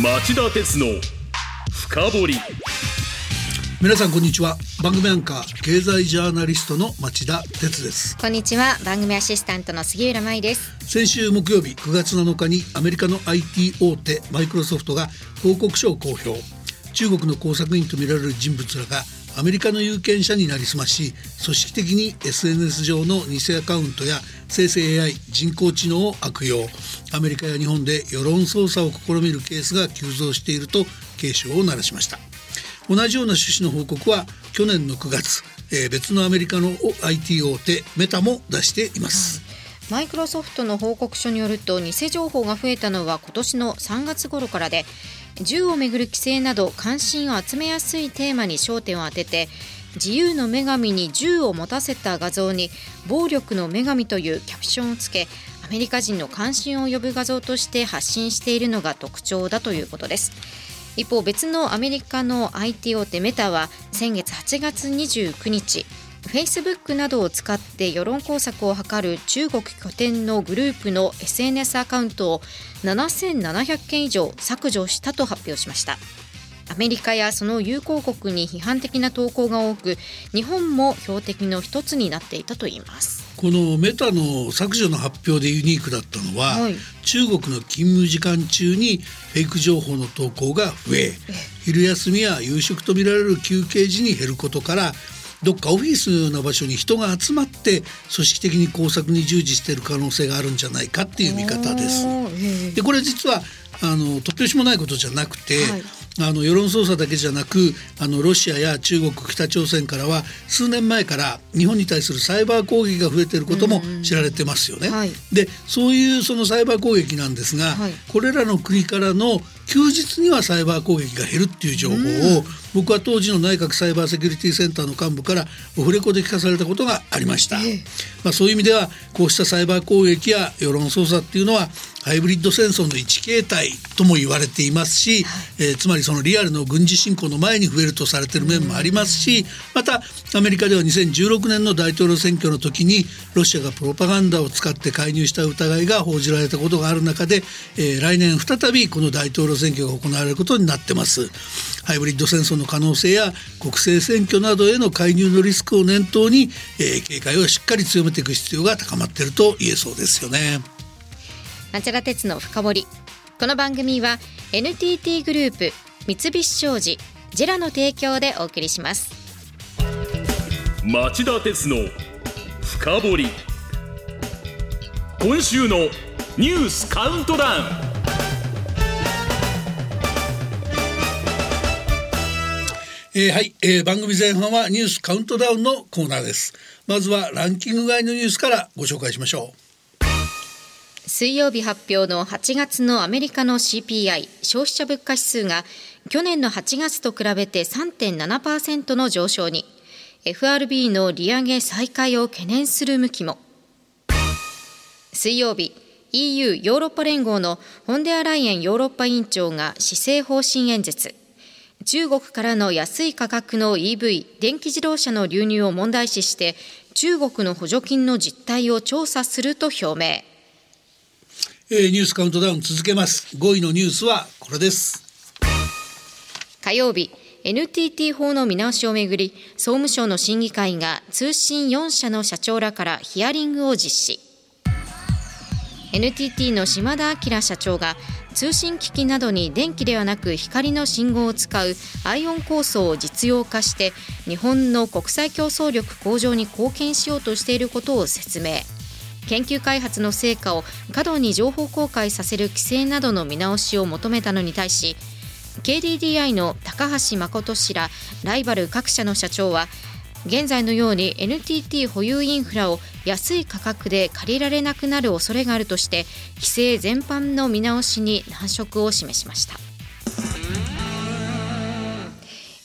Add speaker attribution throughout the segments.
Speaker 1: 町田鉄の深掘り。
Speaker 2: 皆さんこんにちは。番組アンカー経済ジャーナリストの町田鉄です。
Speaker 3: こんにちは。番組アシスタントの杉浦舞です。
Speaker 2: 先週木曜日9月7日にアメリカの IT 大手マイクロソフトが報告書を公表。中国の工作員とみられる人物らがアメリカの有権者になりすまし組織的に SNS 上の偽アカウントや生成 AI 人工知能を悪用。アメリカや日本で世論操作を試みるケースが急増していると警鐘を鳴らしました。同じような趣旨の報告は去年の9月、えー、別のアメリカの IT 大手メタも出しています、
Speaker 3: マイクロソフトの報告書によると偽情報が増えたのは今年の3月頃からで銃をめぐる規制など関心を集めやすいテーマに焦点を当てて自由の女神に銃を持たせた画像に暴力の女神というキャプションをつけアメリカ人の関心を呼ぶ画像として発信しているのが特徴だということです。一方別のアメリカの IT 大手メタは先月8月29日フェイスブックなどを使って世論工作を図る中国拠点のグループの SNS アカウントを7700件以上削除したと発表しました。アメリカやその友好国に批判的な投稿が多く日本も標的の一つになっていたといいます。
Speaker 2: このメタの削除の発表でユニークだったのは、はい、中国の勤務時間中にフェイク情報の投稿が増え昼休みや夕食とみられる休憩時に減ることからどっかオフィスのような場所に人が集まって組織的に工作に従事している可能性があるんじゃないかっていう見方です。でこれ実はあの突拍子もないことじゃなくて、はいあの世論操作だけじゃなくあのロシアや中国北朝鮮からは数年前から日本に対するサイバー攻撃が増えていることも知られてますよね。はい、でそういうそのサイバー攻撃なんですが、はい、これらの国からの休日にはサイバー攻撃が減るっていう情報を、僕は当時の内閣サイバーセキュリティセンターの幹部からオフレコで聞かされたことがありました、まあ、そういう意味ではこうしたサイバー攻撃や世論操作っていうのはハイブリッド戦争の一形態とも言われていますし、えー、つまりそのリアルの軍事侵攻の前に増えるとされている面もありますしまたアメリカでは2016年の大統領選挙の時にロシアがプロパガンダを使って介入した疑いが報じられたことがある中で、えー、来年再びこの大統領選挙が行われることになってます。ハイブリッド戦争の可能性や国政選挙などへの介入のリスクを念頭に、えー、警戒をしっかり強めていく必要が高まっていると言えそうですよね。
Speaker 3: 町田鉄の深掘り。この番組は NTT グループ三菱商事ジェラの提供でお送りします。
Speaker 1: 町田鉄の深掘り。今週のニュースカウントダウン
Speaker 2: えー、はい、えー、番組前半はニュースカウントダウンのコーナーです。まずはランキング外のニュースからご紹介しましょう。
Speaker 3: 水曜日発表の8月のアメリカの CPI 消費者物価指数が去年の8月と比べて3.7%の上昇に FRB の利上げ再開を懸念する向きも。水曜日 EU ヨーロッパ連合のフォンデアライエンヨーロッパ委員長が施政方針演説。中国からの安い価格の EV 電気自動車の流入を問題視して中国の補助金の実態を調査すると表明。
Speaker 2: えー、ニュースカウントダウン続けます。5位のニュースはこれです。
Speaker 3: 火曜日 NTT 法の見直しをめぐり総務省の審議会が通信4社の社長らからヒアリングを実施。NTT の島田明社長が通信機器などに電気ではなく光の信号を使うアイオン構想を実用化して日本の国際競争力向上に貢献しようとしていることを説明。研究開発の成果を過度に情報公開させる規制などの見直しを求めたのに対し KDDI の高橋誠氏らライバル各社の社長は現在のように NTT 保有インフラを安い価格で借りられなくなる恐れがあるとして規制全般の見直しに難色を示しました。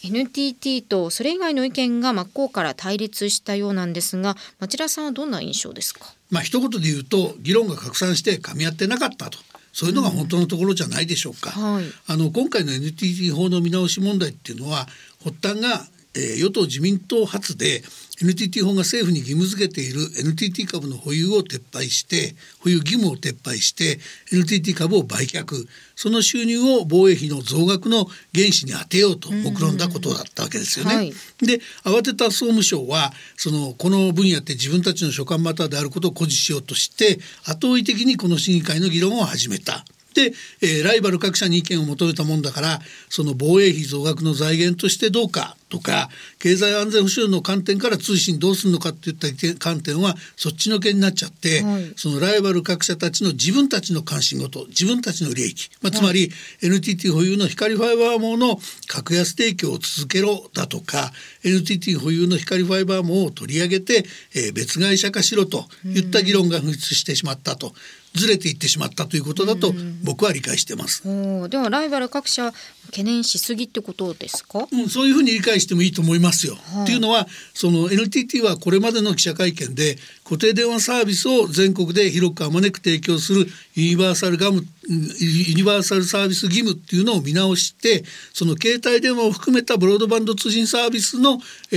Speaker 3: NTT とそれ以外の意見が真っ向から対立したようなんですが町田さんはどんな印象ですか？
Speaker 2: まあ一言で言うと議論が拡散して噛み合ってなかったとそういうのが本当のところじゃないでしょうか。うんはい、あの今回の NTT 法の見直し問題っていうのは発端がえー、与党自民党発で NTT 法が政府に義務付けている NTT 株の保有を撤廃して保有義務を撤廃して NTT 株を売却その収入を防衛費の増額の原資に充てようと目論んだことだったわけですよね。はい、で慌てた総務省はそのこの分野って自分たちの所管マターであることを誇示しようとして後追い的にこの審議会の議論を始めた。で、えー、ライバル各社に意見を求めたもんだからその防衛費増額の財源としてどうかとか経済安全保障の観点から通信どうするのかっていった観点はそっちのけになっちゃって、はい、そのライバル各社たちの自分たちの関心事自分たちの利益、まあ、つまり、NTT 保有の光ファイバー網の格安提供を続けろだとか NTT 保有の光ファイバー網を取り上げて、えー、別会社化しろといった議論が噴出してしまったと。ずれていってしまったということだと僕は理解してます。
Speaker 3: ではライバル各社懸念しすぎってことですか、
Speaker 2: うん、そういうふうに理解してもいいと思いますよ。はい、っていうのはその NTT はこれまでの記者会見で固定電話サービスを全国で広くあまねく提供するユニバーサルガムユニバーサルサービス義務っていうのを見直してその携帯電話を含めたブロードバンド通信サービスの、え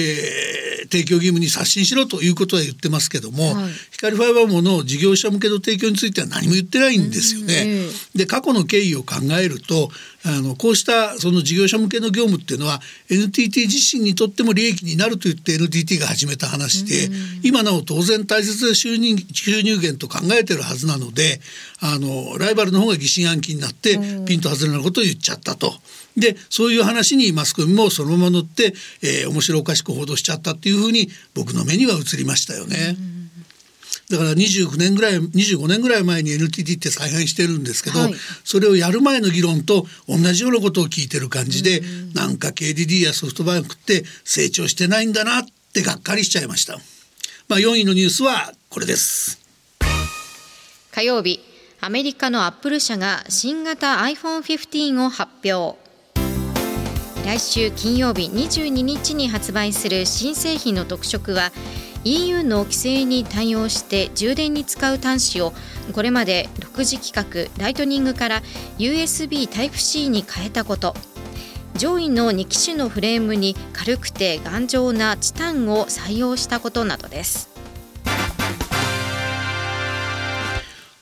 Speaker 2: ー、提供義務に刷新しろということは言ってますけども、はい、光ファイバーもの事業者向けの提供については何も言ってないんですよね。で過去の経緯を考えるとあのこうしたその事業者向けの業務っていうのは NTT 自身にとっても利益になると言って NTT が始めた話で、今なお当然大切な収入収入源と考えてるはずなのであのライバルの方が疑心暗鬼になってピンと外れなことを言っちゃったと。でそういう話にマスコミもそのまま乗って、えー、面白おかしく報道しちゃったっていうふうに僕の目には映りましたよね。だから29年ぐらい25年ぐらい前に NTT って再販してるんですけど、はい、それをやる前の議論と同じようなことを聞いてる感じで、んなんか KDD やソフトバンクって成長してないんだなってがっかりしちゃいました。まあ、4位のニュースはこれです。
Speaker 3: 火曜日アメリカのアップル社が新型 iPhone15 を発表来週金曜日22日に発売する新製品の特色は EU の規制に対応して充電に使う端子をこれまで6次規格ライトニングから USB Type-C に変えたこと。上位の2機種のフレームに軽くて頑丈なチタンを採用したことなどです。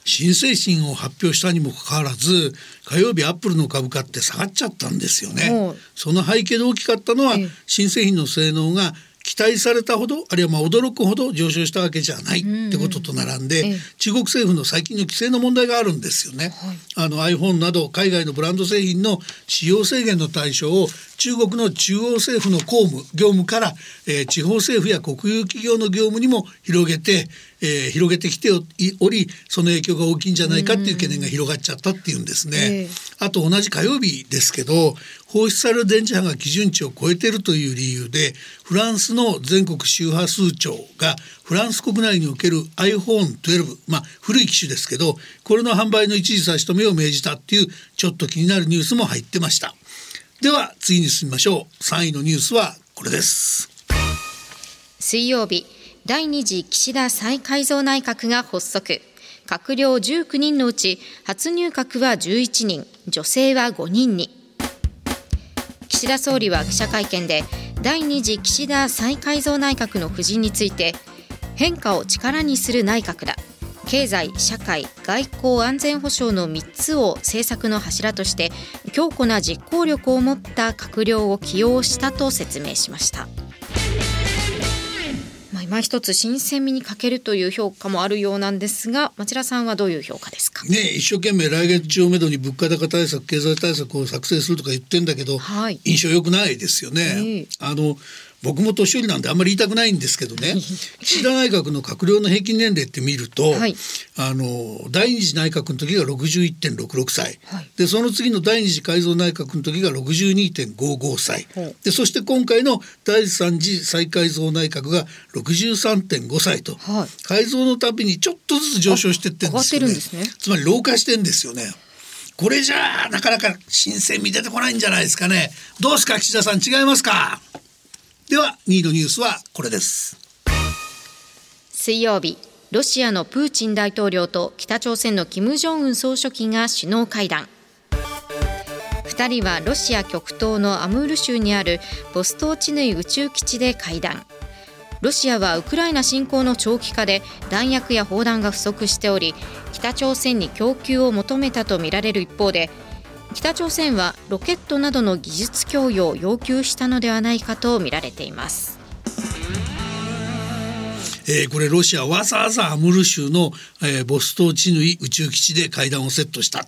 Speaker 2: 新製品を発表したにもかかわらず火曜日アップルの株価って下がっちゃったんですよね。その背景で大きかったのは新製品の性能が期待されたほどあるいはまあ驚くほど上昇したわけじゃないってことと並んで、うんうん、中国政府の最近の規制の問題があるんですよね。はい、あの iPhone など海外のブランド製品の使用制限の対象を中国の中央政府の公務業務から、えー、地方政府や国有企業の業務にも広げて、えー、広げてきておりその影響が大きいんじゃないかっていう懸念が広がっちゃったっていうんですね。えー、あと同じ火曜日ですけど放出される電磁波が基準値を超えているという理由でフランスの全国周波数庁がフランス国内における iPhone12 まあ古い機種ですけどこれの販売の一時差し止めを命じたっていうちょっと気になるニュースも入ってました。では次に進みましょう。3位のニュースはこれです。
Speaker 3: 水曜日第2次岸田再改造内閣が発足。閣僚19人のうち初入閣は11人女性は5人に。岸田総理は記者会見で第2次岸田再改造内閣の布陣について変化を力にする内閣だ。経済社会外交安全保障の3つを政策の柱として強固な実行力を持った閣僚を起用したと説明しました。まあ、今一つ新鮮味に欠けるという評価もあるようなんですが町田さんはどういう評価ですか？
Speaker 2: ね一生懸命来月中をめどに物価高対策経済対策を作成するとか言ってんだけど、はい、印象良くないですよね。えー、あの僕も年寄りなんであんまり言いたくないんですけどね。岸田内閣の閣僚の平均年齢って見ると、はい、あの第二次内閣の時が61.66歳、はい、でその次の第二次改造内閣の時が62.55歳、はい、でそして今回の第三次再改造内閣が63.5歳と、改造のたびにちょっとずつ上昇してってんですよね、ね、つまり老化してんですよね。これじゃあなかなか新鮮味出てこないんじゃないですかね。どうですか岸田さん。違いますか？では2位のニュースはこれです。
Speaker 3: 水曜日ロシアのプーチン大統領と北朝鮮の金正恩総書記が首脳会談。2人はロシア極東のアムール州にあるボストーチヌイ宇宙基地で会談。ロシアはウクライナ侵攻の長期化で弾薬や砲弾が不足しており北朝鮮に供給を求めたとみられる一方で北朝鮮はロケットなどの技術供与を要求したのではないかとみられています。
Speaker 2: えー、これロシアわざわざアムル州の、えー、ボストーチヌイ宇宙基地で会談をセットした、こ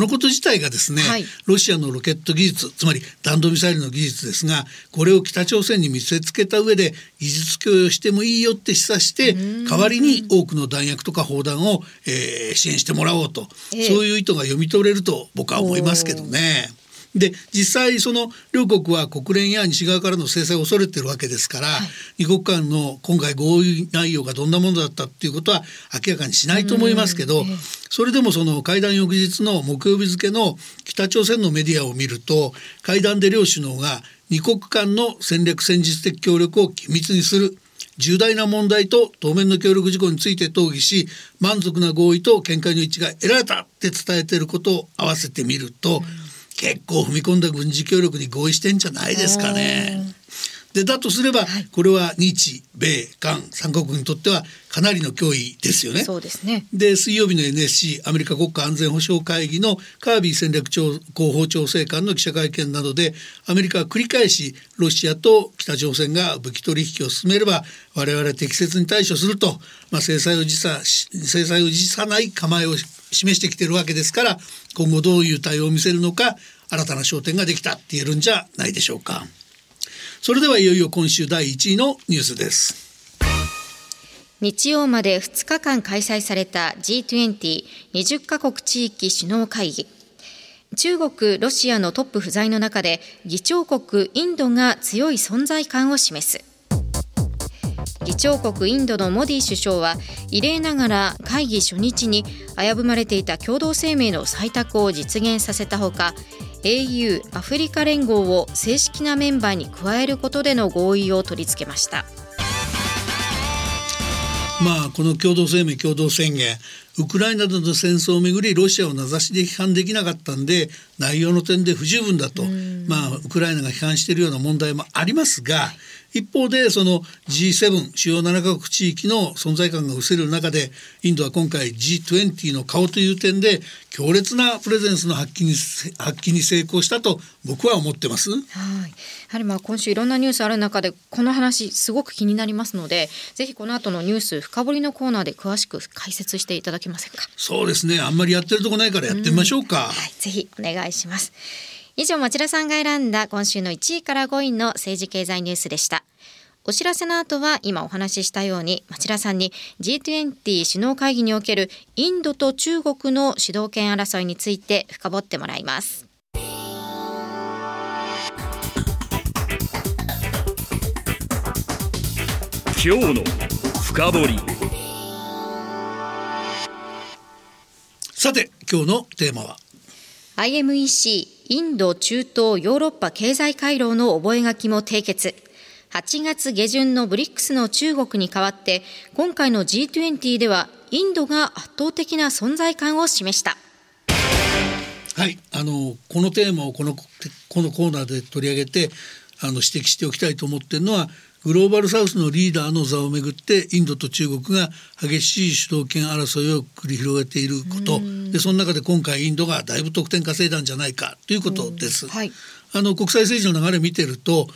Speaker 2: のこと自体がですね、はい、ロシアのロケット技術つまり弾道ミサイルの技術ですがこれを北朝鮮に見せつけた上で技術供与してもいいよって示唆して代わりに多くの弾薬とか砲弾を、えー、支援してもらおうと、えー、そういう意図が読み取れると僕は思いますけどね。で実際その両国は国連や西側からの制裁を恐れてるわけですから、はい、2国間の今回合意内容がどんなものだったっていうことは明らかにしないと思いますけど、それでもその会談翌日の木曜日付の北朝鮮のメディアを見ると会談で両首脳が2国間の戦略戦術的協力を緊密にする重大な問題と当面の協力事項について討議し満足な合意と見解の一致が得られたって伝えていることを合わせてみると、うん結構踏み込んだ軍事協力に合意してんじゃないですかね。でだとすれば、これは日米韓三国にとってはかなりの脅威ですよね。
Speaker 3: そうですね。
Speaker 2: で水曜日の NSC アメリカ国家安全保障会議のカービー戦略広報調整官の記者会見などでアメリカは繰り返しロシアと北朝鮮が武器取引を進めれば我々は適切に対処すると、まあ、制裁を辞さ制裁を辞さない構えを示してきてるわけですから今後どういう対応を見せるのか新たな焦点ができたって言えるんじゃないでしょうかそれではいよいよ今週第1位のニュースです。
Speaker 3: 日曜まで2日間開催された G2020 カ国地域首脳会議。中国、ロシアのトップ不在の中で議長国インドが強い存在感を示す。議長国インドのモディ首相は異例ながら会議初日に危ぶまれていた共同声明の採択を実現させたほか au アフリカ連合を正式なメンバーに加えることでの合意を取り付けました。
Speaker 2: まあこの共同声明共同宣言ウクライナでの戦争をめぐりロシアを名指しで批判できなかったんで内容の点で不十分だと、まあウクライナが批判しているような問題もありますが、一方でその G7 主要7カ国地域の存在感が薄れる中でインドは今回 G20 の顔という点で強烈なプレゼンスの発揮に発揮に成功したと僕は思ってます。はい。や
Speaker 3: はりまあ今週いろんなニュースある中でこの話すごく気になりますので、ぜひこの後のニュース深掘りのコーナーで詳しく解説していただけませんか？
Speaker 2: そうですね。あんまりやってるとこないからやってみましょうか。うん、は
Speaker 3: い。ぜひお願いします。以上町田さんが選んだ今週の1位から5位の政治経済ニュースでした。お知らせの後は今お話ししたように町田さんに G20 首脳会議におけるインドと中国の主導権争いについて深掘ってもらいます。
Speaker 1: 今日の深掘り。
Speaker 2: さて今日のテーマは
Speaker 3: ？IMEC インド、中東、ヨーロッパ経済回廊の覚書も締結。8月下旬のブリックスの中国に代わって、今回の G20 ではインドが圧倒的な存在感を示した。
Speaker 2: はい、あのこのテーマをこのこのコーナーで取り上げてあの指摘しておきたいと思ってるのはグローバルサウスのリーダーの座をめぐってインドと中国が激しい主導権争いを繰り広げていること。でその中で今回インドがだいぶ得点稼いだんじゃないかということです。はい、あの国際政治の流れ見てると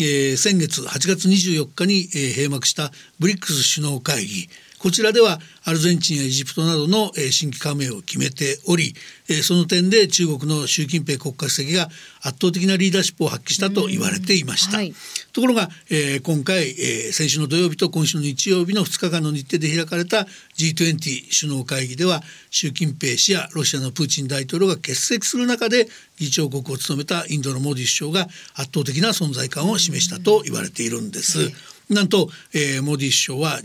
Speaker 2: えー、先月8月24日に、えー、閉幕したブリックス首脳会議こちらではアルゼンチンやエジプトなどの新規加盟を決めておりその点で中国の習近平国家主席が圧倒的なリーダーシップを発揮したと言われていました、はい、ところが、えー、今回、えー、先週の土曜日と今週の日曜日の2日間の日程で開かれた G20 首脳会議では習近平氏やロシアのプーチン大統領が欠席する中で議長国を務めたインドのモディ首相が圧倒的な存在感を示したと言われているんです。なんと、えー、モディ首相は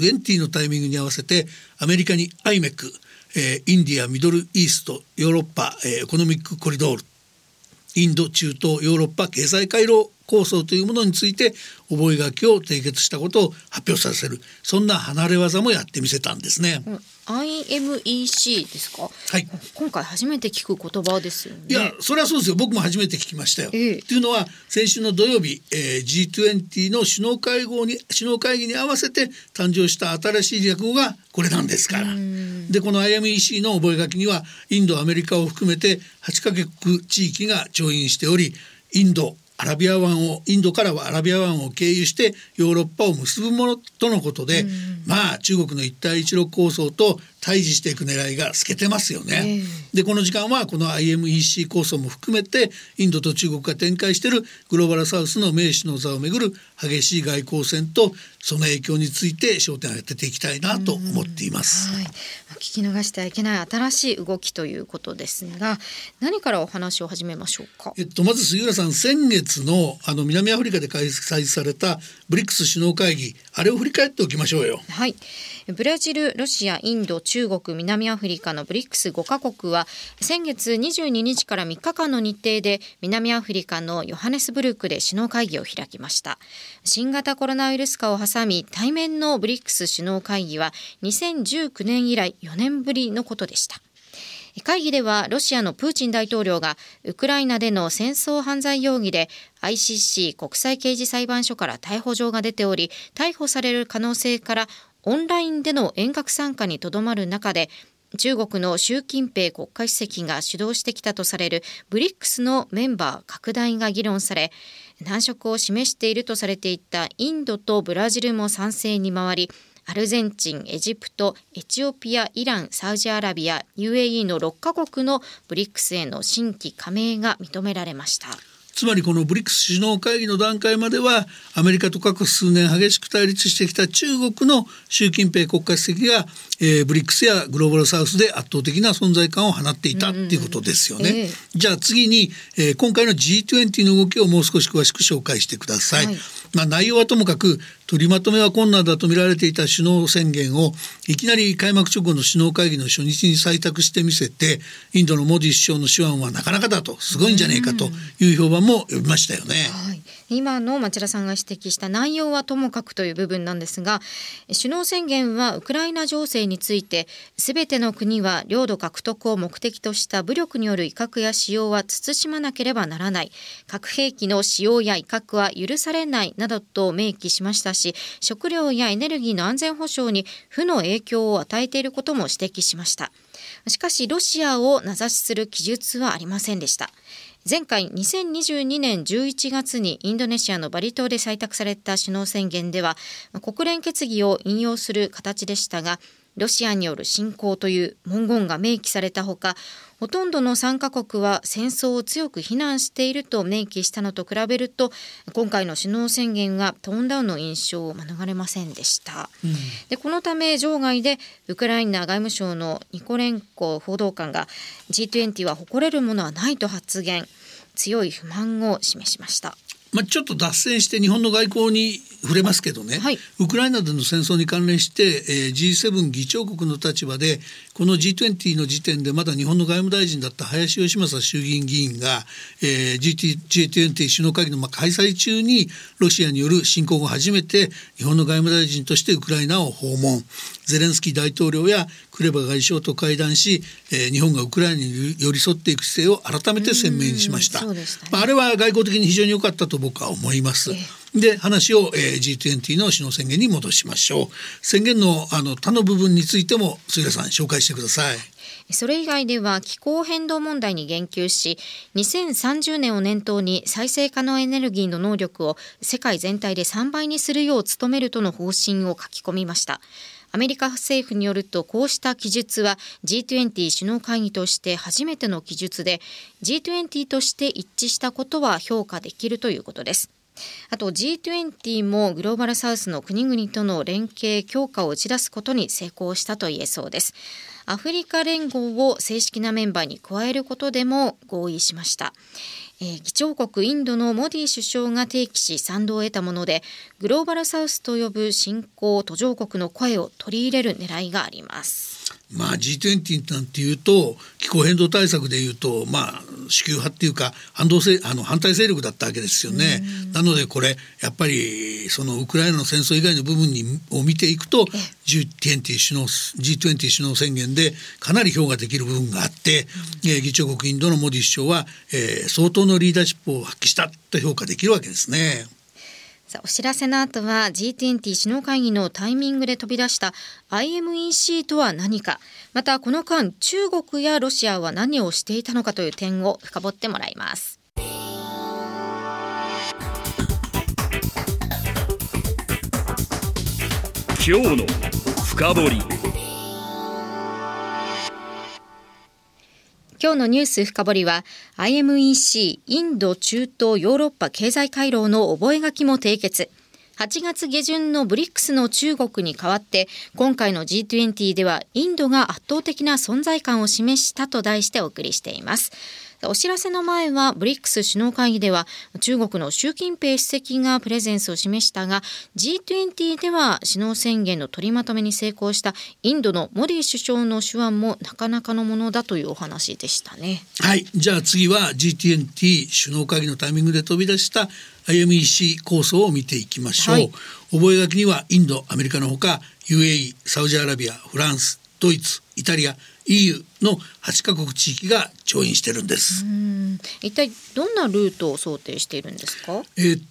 Speaker 2: G20 のタイミングに合わせてアメリカに IMEC、えー、インディアミドルイーストヨーロッパ、えー、エコノミックコリドールインド中東ヨーロッパ経済回廊構想というものについて覚書を締結したことを発表させるそんな離れ技もやってみせたんですね。
Speaker 3: うん IMEC ですか？
Speaker 2: はい。
Speaker 3: 今回初めて聞く言葉ですよね。
Speaker 2: いや、それはそうですよ。僕も初めて聞きましたよ。
Speaker 3: ええ
Speaker 2: というのは先週の土曜日、えー、G20 の首脳会合に首脳会議に合わせて誕生した新しい略語がこれなんですから。でこの IMEC の覚書にはインドアメリカを含めて8カ国地域が調印しておりインドアラビア湾をインドからはアラビア湾を経由してヨーロッパを結ぶものとのことで、まあ中国の一帯一路構想と対峙していく狙いが透けてますよね。でこの時間はこの IMEC 構想も含めてインドと中国が展開しているグローバルサウスの名手の座をめぐる激しい外交戦とその影響について焦点を当てていきたいなと思っています。
Speaker 3: はい、聞き逃してはいけない新しい動きということですが何からお話を始めましょうか？
Speaker 2: えっとまず杉浦さん先月のあの南アフリカで開催されたブリックス首脳会議あれを振り返っておきましょうよ。
Speaker 3: はい。ブラジル、ロシア、インド、中国、南アフリカのブリックス5カ国は先月22日から3日間の日程で南アフリカのヨハネスブルクで首脳会議を開きました。新型コロナウイルス化を挟み対面のブリックス首脳会議は2019年以来4年ぶりのことでした。会議ではロシアのプーチン大統領がウクライナでの戦争犯罪容疑で ICC 国際刑事裁判所から逮捕状が出ており逮捕される可能性からオンラインでの遠隔参加にとどまる中で中国の習近平国家主席が主導してきたとされるブリックスのメンバー拡大が議論され難色を示しているとされていたインドとブラジルも賛成に回りアルゼンチン、エジプト、エチオピア、イラン、サウジアラビア、UAE の6カ国のブリックスへの新規加盟が認められました。
Speaker 2: つまりこのブリックス首脳会議の段階まではアメリカと過去数年激しく対立してきた中国の習近平国家主席が、えー、ブリックスやグローバルサウスで圧倒的な存在感を放っていたっていうことですよね。うんえー、じゃあ次に、えー、今回の G20 の動きをもう少し詳しく紹介してください。はい、まあ内容はともかく取りまとめは困難だと見られていた首脳宣言をいきなり開幕直後の首脳会議の初日に採択してみせてインドのモディ首相の手腕はなかなかだとすごいんじゃねえかという評判も呼びましたよね。
Speaker 3: はい今の町田さんが指摘した内容はともかくという部分なんですが首脳宣言はウクライナ情勢についてすべての国は領土獲得を目的とした武力による威嚇や使用は慎まなければならない。核兵器の使用や威嚇は許されないなどと明記しましたし食料やエネルギーの安全保障に負の影響を与えていることも指摘しました。しかしロシアを名指しする記述はありませんでした。前回2022年11月にインドネシアのバリ島で採択された首脳宣言では国連決議を引用する形でしたがロシアによる侵攻という文言が明記されたほかほとんどの参加国は戦争を強く非難していると明記したのと比べると今回の首脳宣言はトーンダウンの印象を免れませんでした、うん、でこのため場外でウクライナ外務省のニコレンコ報道官が G20 は誇れるものはないと発言。強い不満を示しました
Speaker 2: まあ、ちょっと脱線して日本の外交に触れますけどね、はい、ウクライナでの戦争に関連して、えー、G7 議長国の立場でこの G20 の時点でまだ日本の外務大臣だった林芳正衆議院議員が、えー、G20 首脳会議のまあ開催中にロシアによる侵攻後初めて日本の外務大臣としてウクライナを訪問ゼレンスキー大統領やクレバ外相と会談し、えー、日本がウクライナに寄り添っていく姿勢を改めて鮮明にしました。ね、まあ、あれは外交的に非常に良かったと僕は思います。で話を、えー、G20 の首脳宣言に戻しましょう。宣言のあの他の部分についても杉浦さん紹介してください。
Speaker 3: それ以外では気候変動問題に言及し2030年を念頭に再生可能エネルギーの能力を世界全体で3倍にするよう努めるとの方針を書き込みました。アメリカ政府によるとこうした記述は G20 首脳会議として初めての記述で G20 として一致したことは評価できるということです。あと G20 もグローバルサウスの国々との連携強化を打ち出すことに成功したと言えそうですアフリカ連合を正式なメンバーに加えることでも合意しましたえー、議長国インドのモディ首相が提起し賛同を得たものでグローバルサウスと呼ぶ新興途上国の声を取り入れる狙いがあります。
Speaker 2: まあ、G20 なんていうと気候変動対策でいうと、まあ、主級派っていうか反動性あの反対勢力だったわけですよね。なのでこれやっぱりそのウクライナの戦争以外の部分にを見ていくと G20 首脳 G20 首脳宣言でかなり評価できる部分があって、うん、え議長国インドのモディ首相は、えー、相当のリーダーシップを発揮したと評価できるわけですね。
Speaker 3: さあお知らせの後は G20 首脳会議のタイミングで飛び出した IMEC とは何かまたこの間中国やロシアは何をしていたのかという点を深掘ってもらいます。
Speaker 1: 今日の深掘
Speaker 3: 今日のニュース深掘りは IMEC インド中東ヨーロッパ経済回廊の覚書も締結。8月下旬のブリックスの中国に代わって今回の G20 ではインドが圧倒的な存在感を示したと題してお送りしています。お知らせの前はブリックス首脳会議では中国の習近平主席がプレゼンスを示したが G20 では首脳宣言の取りまとめに成功したインドのモディ首相の手腕もなかなかのものだというお話でしたね。
Speaker 2: はい。じゃあ次は G20 首脳会議のタイミングで飛び出した IMEC 構想を見ていきましょう、はい、覚書にはインドアメリカのほか UAE サウジアラビアフランスドイツイタリア EU の8カ国地域が調印してるんです。
Speaker 3: 一体どんなルートを想定しているんですか？
Speaker 2: えー、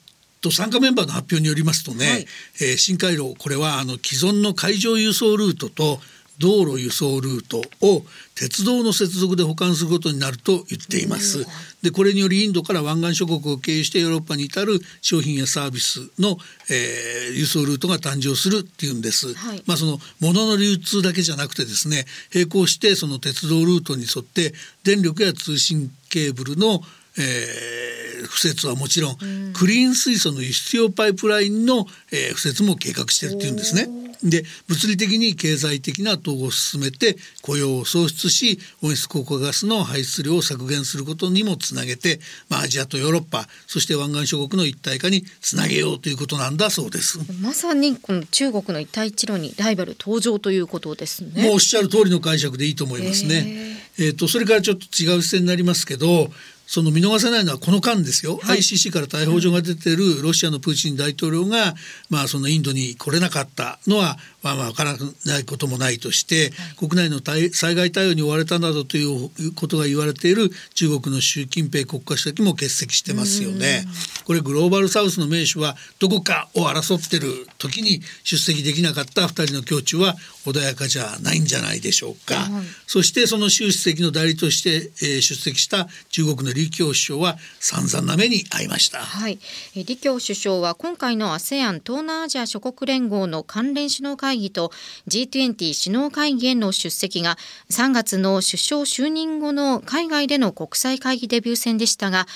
Speaker 2: と参加メンバーの発表によりますとね、はい、えー、新回廊これはあの既存の海上輸送ルートと道路輸送ルートを鉄道の接続で保管することになると言っています。でこれによりインドから湾岸諸国を経由してヨーロッパに至る商品やサービスの、えー、輸送ルートが誕生するっていうんです。はい、まあその物の流通だけじゃなくてですね並行してその鉄道ルートに沿って電力や通信ケーブルのえー、敷設はもちろん、クリーン水素の輸出用パイプラインの、えー、敷設も計画しているっていうんですね。で物理的に経済的な統合を進めて雇用を創出し温室効果ガスの排出量を削減することにもつなげて、まあ、アジアとヨーロッパそして湾岸諸国の一体化につなげようということなんだそうです。
Speaker 3: まさにこの中国の一帯一路にライバル登場ということですね。
Speaker 2: もうおっしゃる通りの解釈でいいと思いますね。えー。とそれからちょっと違う視点になりますけどその見逃せないのはこの間ですよ、はい、ICC から逮捕状が出ているロシアのプーチン大統領が、まあ、そのインドに来れなかったのは、まあ、まあ分からないこともないとして、はい、国内の災害対応に追われたなどということが言われている中国の習近平国家主席も欠席してますよね。これグローバルサウスの名手はどこかを争ってる時に出席できなかった2人の胸中は穏やかじゃないんじゃないでしょうか。はい、そしてその習主席の代理として、えー、出席した中国の李強首相は散々な目に遭いました。
Speaker 3: はい、李強首相は今回の ASEAN 東南アジア諸国連合の関連首脳会議と G20 首脳会議への出席が3月の首相就任後の海外での国際会議デビュー戦でしたが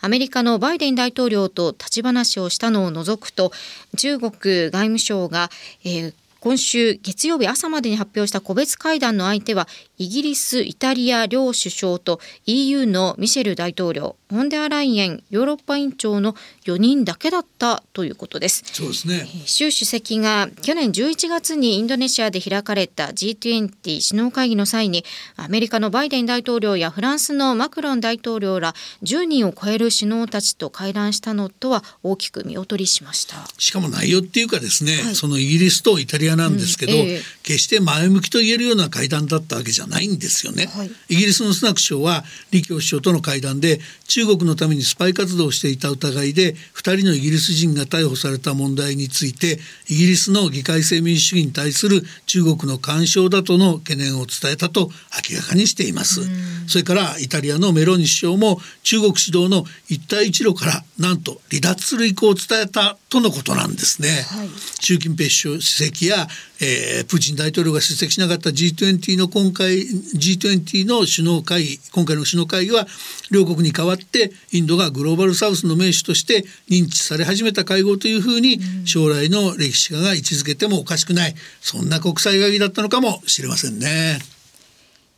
Speaker 3: アメリカのバイデン大統領と立ち話をしたのを除くと中国外務省が、えー、今週月曜日朝までに発表した個別会談の相手はイギリス、イタリア両首相と EU のミシェル大統領、フォンデアライエンヨーロッパ委員長の4人だけだったということです。
Speaker 2: そうですね。
Speaker 3: 習主席が去年11月にインドネシアで開かれた G20 首脳会議の際にアメリカのバイデン大統領やフランスのマクロン大統領ら10人を超える首脳たちと会談したのとは大きく見劣りしました。
Speaker 2: しかも内容っていうかですね、はい、そのイギリスとイタリアなんですけど、うんえー、決して前向きと言えるような会談だったわけじゃないんですよね。はい、イギリスのスナク首相は李強首相との会談で中国のためにスパイ活動をしていた疑いで2人のイギリス人が逮捕された問題についてイギリスの議会制民主主義に対する中国の干渉だとの懸念を伝えたと明らかにしています。それからイタリアのメロニ首相も中国主導の一帯一路からなんと離脱する意向を伝えたとのことなんですね。はい、習近平主席や、えー、プーチン大統領が出席しなかった G20 の今回 G20 の首脳会議今回の首脳会議は両国に代わってインドがグローバルサウスの名手として認知され始めた会合というふうに将来の歴史家が位置づけてもおかしくないそんな国際会議だったのかもしれませんね。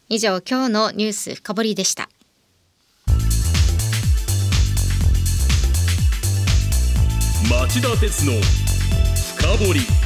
Speaker 3: 以上今日のニュース深掘りでした。
Speaker 1: 町田鉄の深掘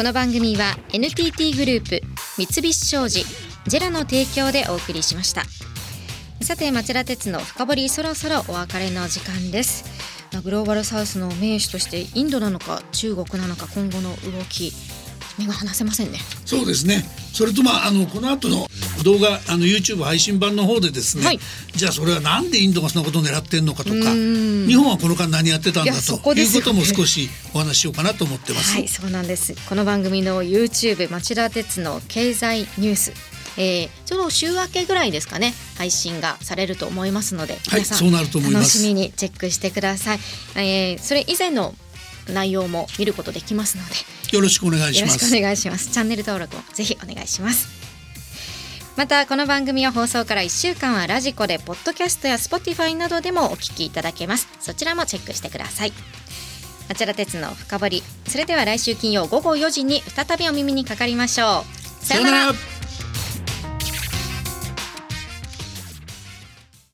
Speaker 3: この番組は NTT グループ三菱商事ジェラの提供でお送りしました。さて町田鉄の深掘りそろそろお別れの時間です。グローバルサウスの名手としてインドなのか中国なのか今後の動き目が離せませんね。
Speaker 2: そうですね。それとまああのこの後の動画あの YouTube 配信版の方でですね、はい、じゃあそれはなんでインドがそんなことを狙ってんのかとか日本はこの間何やってたんだということも少しお話しようかなと思ってます。
Speaker 3: はいそうなんです。この番組の YouTube 町田鉄の経済ニュース。えー、ちょうど週明けぐらいですかね配信がされると思いますので、
Speaker 2: はい、そうなると思います。
Speaker 3: 楽しみにチェックしてください、えー、それ以前の内容も見ることできますので
Speaker 2: よろしくお願いします。
Speaker 3: よろしくお願いします。チャンネル登録もぜひお願いしますまたこの番組は放送から1週間はラジコでポッドキャストや Spotify などでもお聞きいただけます。そちらもチェックしてください。あちら鉄の深掘りそれでは来週金曜午後4時に再びお耳にかかりましょう。
Speaker 2: さようなら。